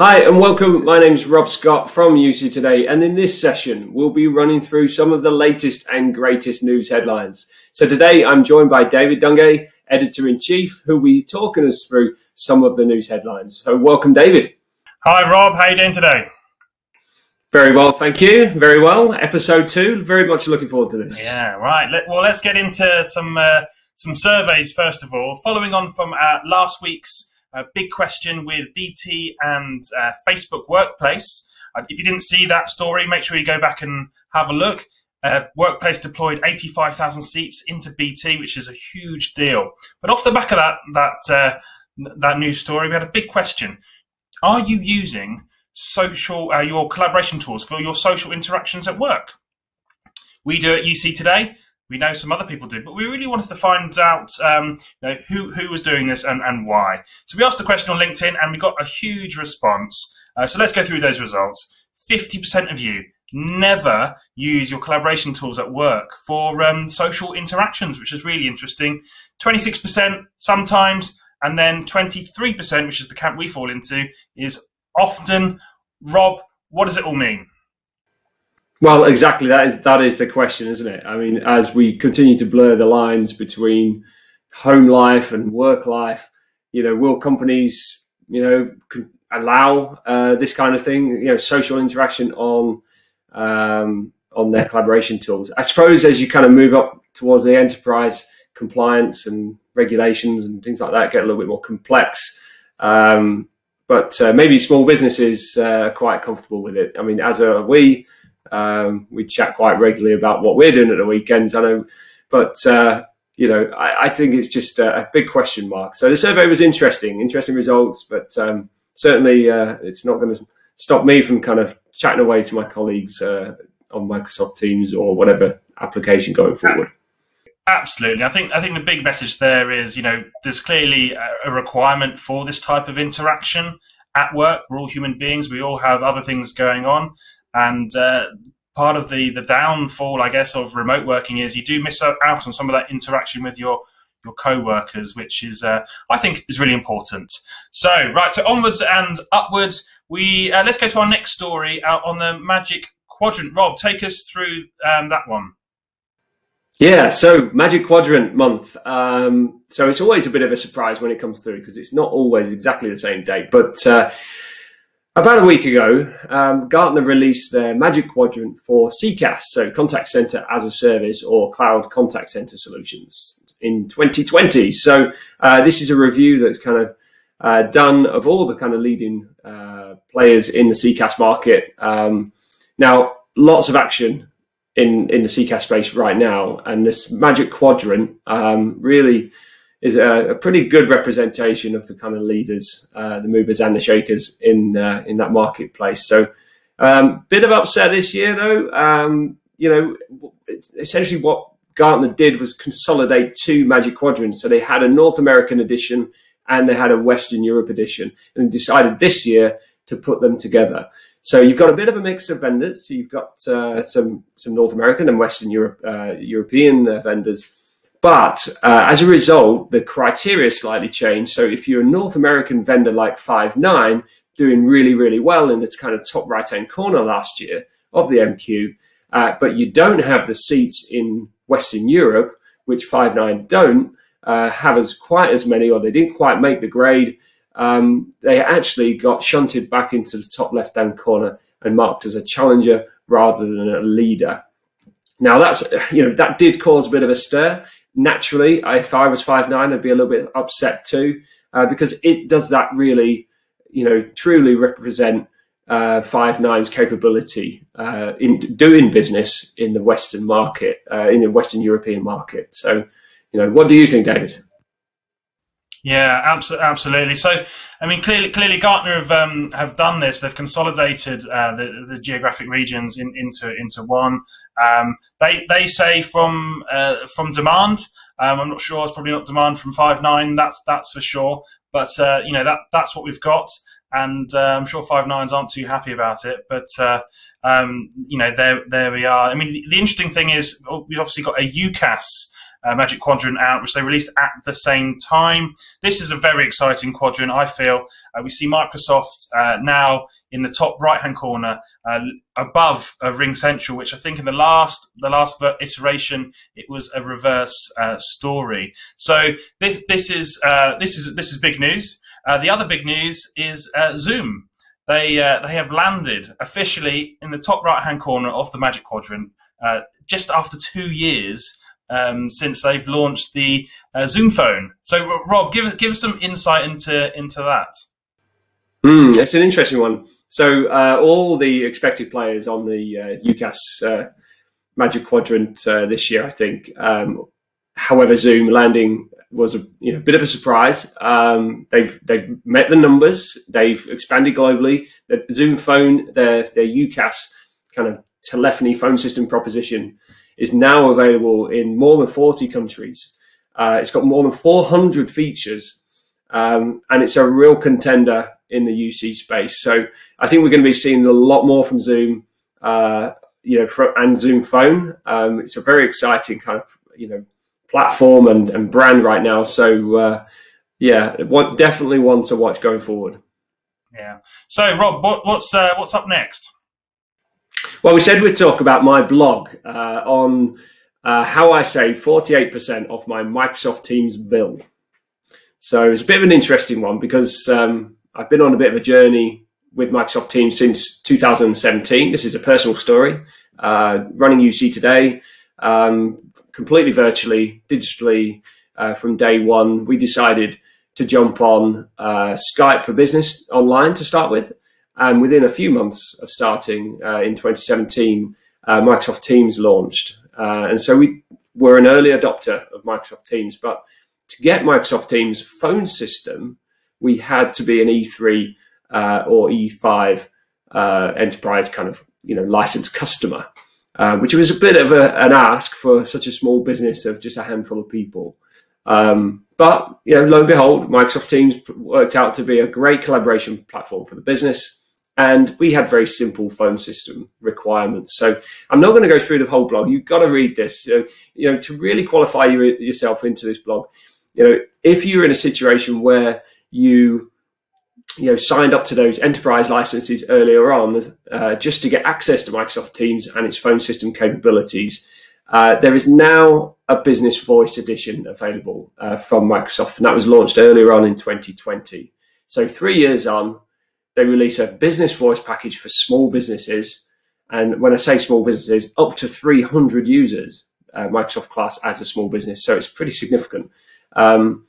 Hi and welcome. My name's Rob Scott from UC Today, and in this session, we'll be running through some of the latest and greatest news headlines. So today, I'm joined by David Dungay, editor in chief, who will be talking us through some of the news headlines. So, welcome, David. Hi, Rob. How are you doing today? Very well, thank you. Very well. Episode two. Very much looking forward to this. Yeah, right. Let, well, let's get into some uh, some surveys first of all. Following on from uh, last week's a big question with BT and uh, Facebook Workplace. Uh, if you didn't see that story, make sure you go back and have a look. Uh, Workplace deployed 85,000 seats into BT, which is a huge deal. But off the back of that that uh, that news story, we had a big question: Are you using social uh, your collaboration tools for your social interactions at work? We do at UC today we know some other people did, but we really wanted to find out um, you know, who who was doing this and, and why. So we asked the question on LinkedIn, and we got a huge response. Uh, so let's go through those results. Fifty percent of you never use your collaboration tools at work for um, social interactions, which is really interesting. Twenty six percent sometimes, and then twenty three percent, which is the camp we fall into, is often. Rob, what does it all mean? Well, exactly. That is that is the question, isn't it? I mean, as we continue to blur the lines between home life and work life, you know, will companies, you know, allow uh, this kind of thing, you know, social interaction on um, on their collaboration tools? I suppose as you kind of move up towards the enterprise compliance and regulations and things like that get a little bit more complex. Um, but uh, maybe small businesses uh, are quite comfortable with it. I mean, as are we um, we chat quite regularly about what we're doing at the weekends. I know, but uh, you know, I, I, think it's just a, a, big question mark. So the survey was interesting, interesting results, but um, certainly uh, it's not going to stop me from kind of chatting away to my colleagues uh, on Microsoft Teams or whatever application going forward. Absolutely, I think I think the big message there is, you know, there's clearly a requirement for this type of interaction at work. We're all human beings. We all have other things going on, and uh, part of the the downfall, I guess, of remote working is you do miss out on some of that interaction with your your co-workers, which is uh, I think is really important. So right, so onwards and upwards. We uh, let's go to our next story out on the Magic Quadrant. Rob, take us through um, that one. Yeah, so Magic Quadrant month. Um, so it's always a bit of a surprise when it comes through because it's not always exactly the same date. But uh, about a week ago, um, Gartner released their Magic Quadrant for CCaaS, so Contact Center as a Service or Cloud Contact Center Solutions in 2020. So uh, this is a review that's kind of uh, done of all the kind of leading uh, players in the CCaaS market. Um, now, lots of action in in the CCaaS space right now, and this Magic Quadrant um, really is a, a, pretty good representation of the kind of leaders, uh, the movers and the shakers in uh, in that marketplace. So, um, bit of upset this year though. Um, you know, essentially what Gartner did was consolidate two Magic Quadrants. So they had a North American edition and they had a Western Europe edition, and decided this year to put them together. So you've got a bit of a mix of vendors. So you've got uh, some some North American and Western Europe uh, European uh, vendors but uh, as a result, the criteria slightly changed. So if you're a North American vendor like Five9, doing really, really well in the kind of top right hand corner last year of the MQ, uh, but you don't have the seats in Western Europe, which Five9 don't uh, have as quite as many, or they didn't quite make the grade. Um, they actually got shunted back into the top left hand corner and marked as a challenger rather than a leader. Now that's you know that did cause a bit of a stir naturally, if I was Five9, I'd be a little bit upset too, uh, because it does that really, you know, truly represent uh, Five9's capability uh, in doing business in the Western market, uh, in the Western European market. So, you know, what do you think, David? Yeah, absolutely. So, I mean, clearly, clearly, Gartner have um, have done this. They've consolidated uh, the, the geographic regions in, into into one. Um, they they say from uh, from demand. Um, I'm not sure. It's probably not demand from Five9. That's that's for sure. But uh, you know that that's what we've got, and uh, I'm sure Five9s aren't too happy about it. But uh, um, you know, there there we are. I mean, the, the interesting thing is we've obviously got a UCaaS uh, Magic Quadrant out, which they released at the same time. This is a very exciting quadrant, I feel. Uh, we see Microsoft uh, now in the top right-hand corner, uh, above RingCentral, which I think in the last the last iteration it was a reverse uh, story. So this this is this is this is big news. the other big news is Zoom. They they have landed officially in the top right-hand corner of the Magic Quadrant just after two years um, since they've launched the uh, Zoom phone. So, Rob, give us give us some insight into into that. Mm, it's an interesting one. So, uh, all the expected players on the uh, UCaaS uh, Magic Quadrant uh, this year, I think. Um, however, Zoom landing was a you know bit of a surprise. Um, they've they've met the numbers. They've expanded globally. The Zoom phone, their their UCaaS kind of telephony phone system proposition is now available in more than 40 countries. Uh, it's got more than 400 features, um, and it's a real contender in the UC space. So I think we're going to be seeing a lot more from Zoom, uh, you know, for, and Zoom Phone. Um, it's a very exciting kind of you know platform and, and brand right now. So uh, yeah, definitely one to watch going forward. Yeah. So Rob, what, what's uh, what's up next? Well, we said we'd talk about my blog uh, on uh, how I save 48% off my Microsoft Teams bill. So it's a bit of an interesting one because um, I've been on a bit of a journey with Microsoft Teams since 2017. This is a personal story. Uh, running UC today, um, completely virtually, digitally, uh, from day one, we decided to jump on uh, Skype for Business online to start with. And within a few months of starting uh, in 2017, uh, Microsoft Teams launched. Uh, and so we were an early adopter of Microsoft Teams. But to get Microsoft Teams phone system, we had to be an E3 uh, or E5 uh, enterprise kind of you know licensed customer, uh, which was a bit of a, an ask for such a small business of just a handful of people. Um, but you know, lo and behold, Microsoft Teams worked out to be a great collaboration platform for the business. And we had very simple phone system requirements. So I'm not going to go through the whole blog. You've got to read this. Know, you know to really qualify you, yourself into this blog. You know, if you're in a situation where you you know signed up to those enterprise licenses earlier on uh, just to get access to Microsoft Teams and its phone system capabilities. Uh, there is now a business voice edition available uh, from Microsoft, and that was launched earlier on in 2020. So three years on, they release a business voice package for small businesses. And when I say small businesses, up to 300 users, uh, Microsoft Class as a small business. So it's pretty significant. Um,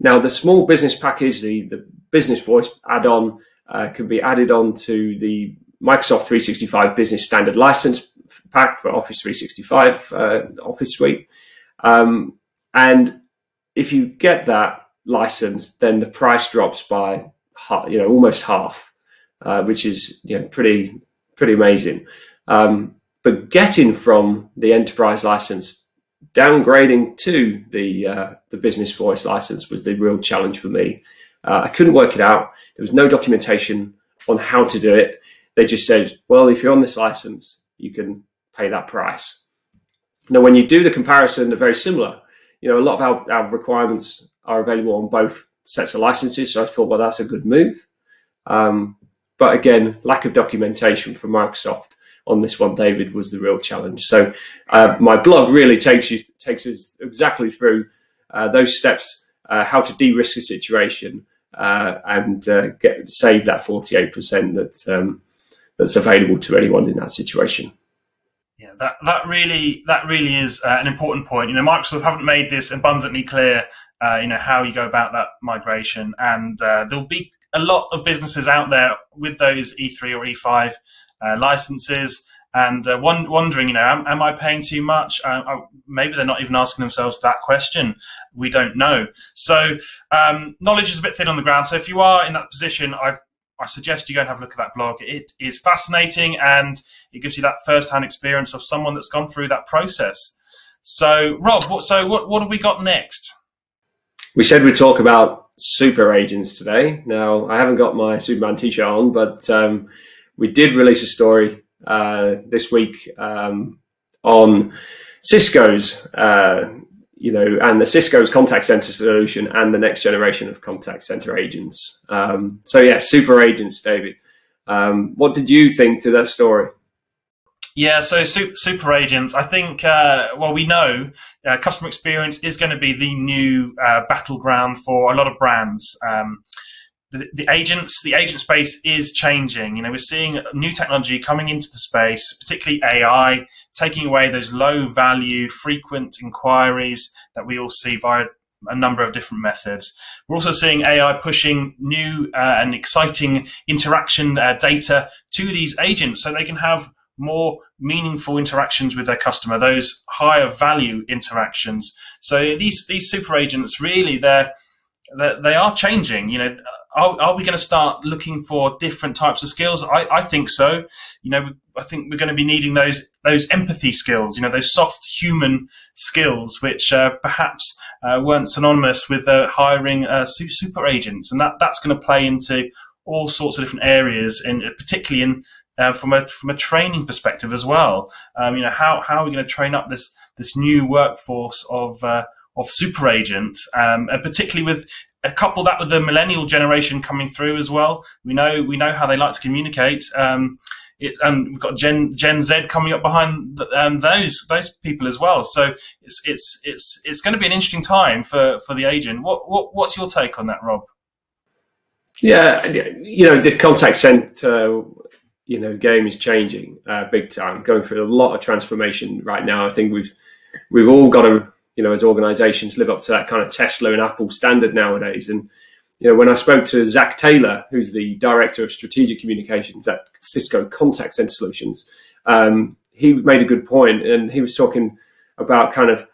now, the small business package, the, the business voice add on, uh, can be added on to the Microsoft 365 Business Standard License pack for Office 365 uh, Office Suite. Um, and if you get that license, then the price drops by you know almost half uh, which is you know pretty pretty amazing. Um, but getting from the enterprise license downgrading to the uh, the business voice license was the real challenge for me. Uh, I couldn't work it out. There was no documentation on how to do it. They just said, "Well, if you're on this license, you can pay that price." Now, when you do the comparison, they're very similar. You know, a lot of our, our requirements are available on both sets of licenses. So I thought, well, that's a good move. Um, but again, lack of documentation from Microsoft on this one, David, was the real challenge. So uh, my blog really takes you takes us exactly through uh, those steps, uh, how to de-risk a situation uh, and uh, get save that forty eight percent that um, that's available to anyone in that situation. Yeah, that that really that really is uh, an important point. You know, Microsoft haven't made this abundantly clear. you know how you go about that migration, and there'll be a lot of businesses out there with those E3 or E5 uh, licenses and uh, one, wondering, you know, am, am, I paying too much? Uh, maybe they're not even asking themselves that question. We don't know. So um, knowledge is a bit thin on the ground. So if you are in that position, I, I suggest you go and have a look at that blog. It is fascinating and it gives you that first-hand experience of someone that's gone through that process. So Rob, what, so what, what have we got next? We said we'd talk about super agents today. Now, I haven't got my Superman t shirt on, but um, we did release a story uh, this week um, on Cisco's uh, you know, and the Cisco's contact center solution and the next generation of contact center agents. Um, so yeah, super agents, David. Um, what did you think to that story? Yeah, so super, super agents. I think, uh, well, we know uh, customer experience is going to be the new uh, battleground for a lot of brands. Um, the, the, agents, the agent space is changing. You know, we're seeing new technology coming into the space, particularly AI, taking away those low value, frequent inquiries that we all see via a number of different methods. We're also seeing AI pushing new uh, and exciting interaction uh, data to these agents so they can have more meaningful interactions with their customer, those higher value interactions. So these, these super agents really, they're, they are changing. You know, are, are we going to start looking for different types of skills? I, I think so. You know, I think we're going to be needing those those empathy skills. You know, those soft human skills, which uh, perhaps uh, weren't synonymous with uh, hiring uh, super agents, and that that's going to play into all sorts of different areas, and particularly in uh, from a from a training perspective as well. Um, you know, how how are we going to train up this this new workforce of uh, of super agents, um, and particularly with a couple that with the millennial generation coming through as well. We know we know how they like to communicate. Um, it, and we've got Gen Gen Z coming up behind the, um, those those people as well. So it's it's it's it's going to be an interesting time for for the agent. What what what's your take on that, Rob? Yeah, you know the contact center, you know, game is changing uh, big time. Going through a lot of transformation right now. I think we've we've all got to you know, as organizations live up to that kind of Tesla and Apple standard nowadays. And, you know, when I spoke to Zach Taylor, who's the director of strategic communications at Cisco Contact Center Solutions, um, he made a good point and he was talking about kind of,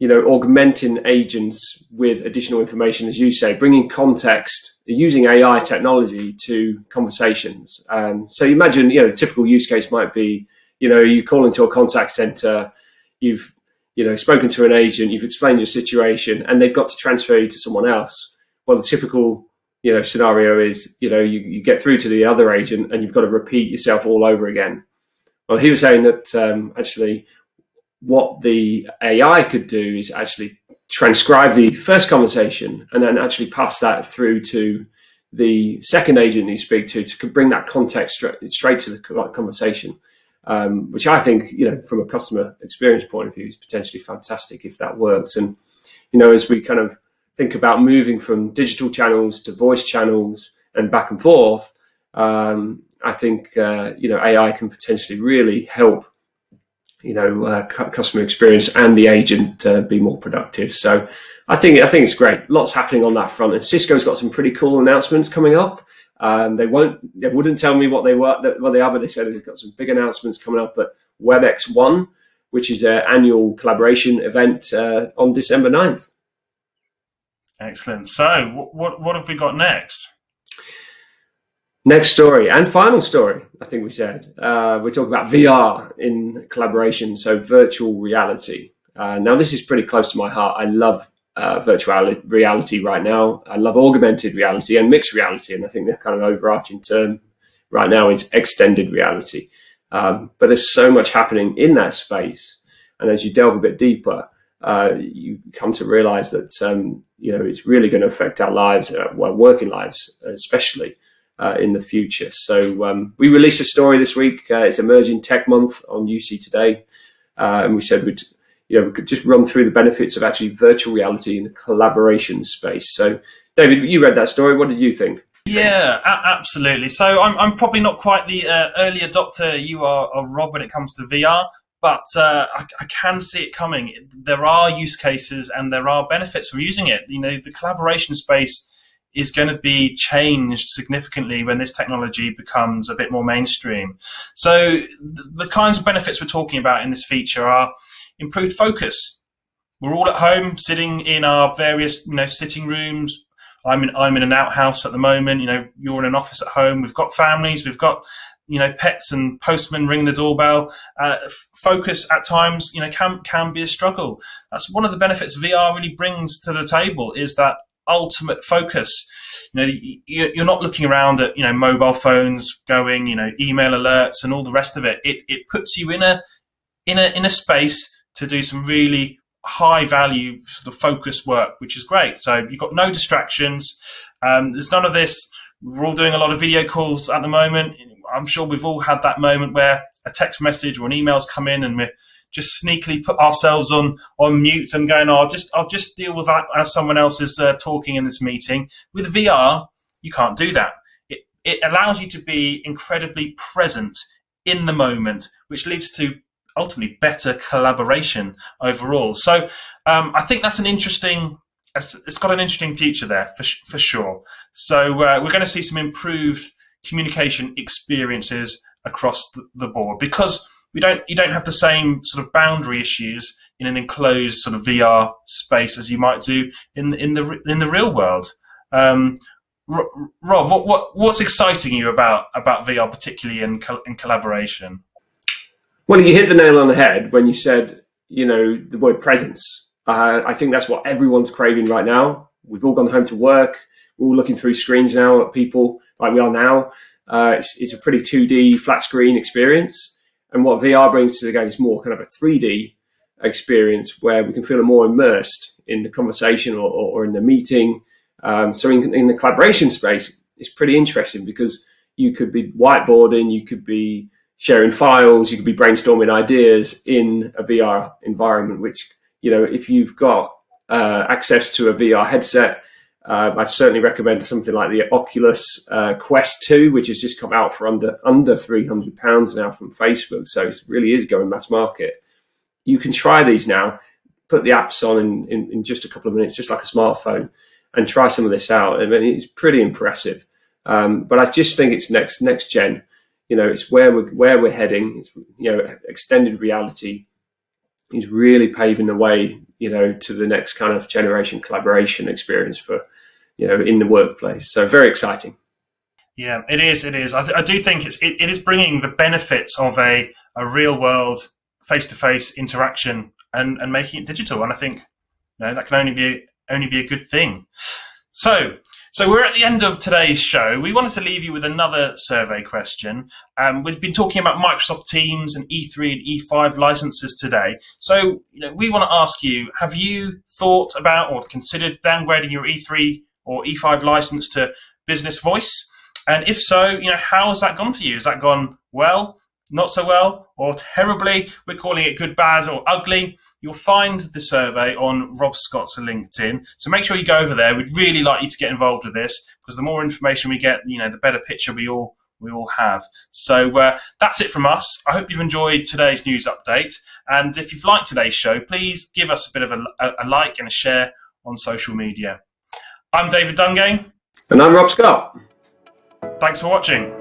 you know, augmenting agents with additional information, as you say, bringing context, using AI technology to conversations. Um, so you imagine, you know, the typical use case might be, you know, you call into a contact center, you've you know, spoken to an agent, you've explained your situation, and they've got to transfer you to someone else. Well, the typical, you know, scenario is, you know, you, you get through to the other agent and you've got to repeat yourself all over again. Well, he was saying that um, actually what the AI could do is actually transcribe the first conversation and then actually pass that through to the second agent you speak to to bring that context straight, to the conversation um, which I think, you know, from a customer experience point of view, is potentially fantastic if that works. And you know, as we kind of think about moving from digital channels to voice channels and back and forth, um, I think uh, you know AI can potentially really help you know uh, customer experience and the agent uh, be more productive. So I think I think it's great. Lots happening on that front, and Cisco's got some pretty cool announcements coming up. Um, they won't, they wouldn't tell me what they were, what they are, but they said they've got some big announcements coming up at WebEx One, which is their annual collaboration event uh, on December 9th. Excellent. So, what what have we got next? Next story and final story, I think we said. Uh, we're talking about VR in collaboration, so virtual reality. Uh, now, this is pretty close to my heart. I love uh, virtual reality right now. I love augmented reality and mixed reality, and I think the kind of overarching term right now is extended reality. Um, but there's so much happening in that space, and as you delve a bit deeper, uh, you come to realize that um, you know it's really going to affect our lives, uh, well, working lives especially. Uh, in the future. So um, we released a story this week. Uh, it's Emerging Tech Month on UC Today, uh, and we said we'd you know, we could just run through the benefits of actually virtual reality in the collaboration space. So, David, you read that story. What did you think? Yeah, absolutely. So I'm, I'm probably not quite the uh, early adopter you are, are, Rob, when it comes to VR, but uh, I, I, can see it coming. There are use cases and there are benefits from using it. You know, the collaboration space is going to be changed significantly when this technology becomes a bit more mainstream. So the, the kinds of benefits we're talking about in this feature are improved focus. We're all at home, sitting in our various, you know, sitting rooms. I'm in, I'm in an outhouse at the moment. You know, you're in an office at home. We've got families. We've got, you know, pets and postmen ring the doorbell. Uh, focus at times, you know, can can be a struggle. That's one of the benefits VR really brings to the table is that ultimate focus. You know, you're not looking around at you know mobile phones going, you know, email alerts and all the rest of it. It it puts you in a in a in a space to do some really high value sort of focused work, which is great. So you've got no distractions. Um, there's none of this. We're all doing a lot of video calls at the moment. I'm sure we've all had that moment where a text message or an email's come in and we're just sneakily put ourselves on on mute and going, oh, I'll just I'll just deal with that as someone else is uh, talking in this meeting. With VR, you can't do that. It it allows you to be incredibly present in the moment, which leads to ultimately better collaboration overall. So um, I think that's an interesting. It's got an interesting future there for for sure. So uh, we're going to see some improved communication experiences across the, the board because we don't you don't have the same sort of boundary issues in an enclosed sort of VR space as you might do in in the in the real world. Um, Rob, what, what what's exciting you about about VR, particularly in in collaboration? Well, you hit the nail on the head when you said you know the word presence. Uh, I think that's what everyone's craving right now. We've all gone home to work. We're all looking through screens now at people like we are now. Uh, it's, it's a pretty 2D flat screen experience. And what VR brings to the game is more kind of a 3D experience where we can feel more immersed in the conversation or, or, or in the meeting. Um, so in, in, the collaboration space, it's pretty interesting because you could be whiteboarding, you could be sharing files, you could be brainstorming ideas in a VR environment. Which you know, if you've got uh, access to a VR headset, uh, I'd certainly recommend something like the Oculus uh, Quest 2, which has just come out for under under 300 pounds now from Facebook. So it really is going mass market. You can try these now, put the apps on in, in, in just a couple of minutes, just like a smartphone, and try some of this out. I mean, it's pretty impressive. Um, but I just think it's next next gen. You know, it's where we're where we're heading. It's you know, extended reality is really paving the way, you know, to the next kind of generation collaboration experience for, you know, in the workplace. So very exciting. Yeah, it is. It is. I, th- I do think it's it, it is bringing the benefits of a a real world face to face interaction and and making it digital. And I think you know, that can only be only be a good thing. So so we're at the end of today's show. We wanted to leave you with another survey question. Um, we've been talking about Microsoft Teams and E3 and E5 licenses today. So you know, we want to ask you: Have you thought about or considered downgrading your E3 or E5 license to Business Voice? And if so, you know, how has that gone for you? Has that gone well? not so well, or terribly. We're calling it good, bad, or ugly. You'll find the survey on Rob Scott's LinkedIn. So make sure you go over there. We'd really like you to get involved with this because the more information we get, you know, the better picture we all we all have. So uh, that's it from us. I hope you've enjoyed today's news update. And if you've liked today's show, please give us a bit of a, a, a like and a share on social media. I'm David Dungay. And I'm Rob Scott. Thanks for watching.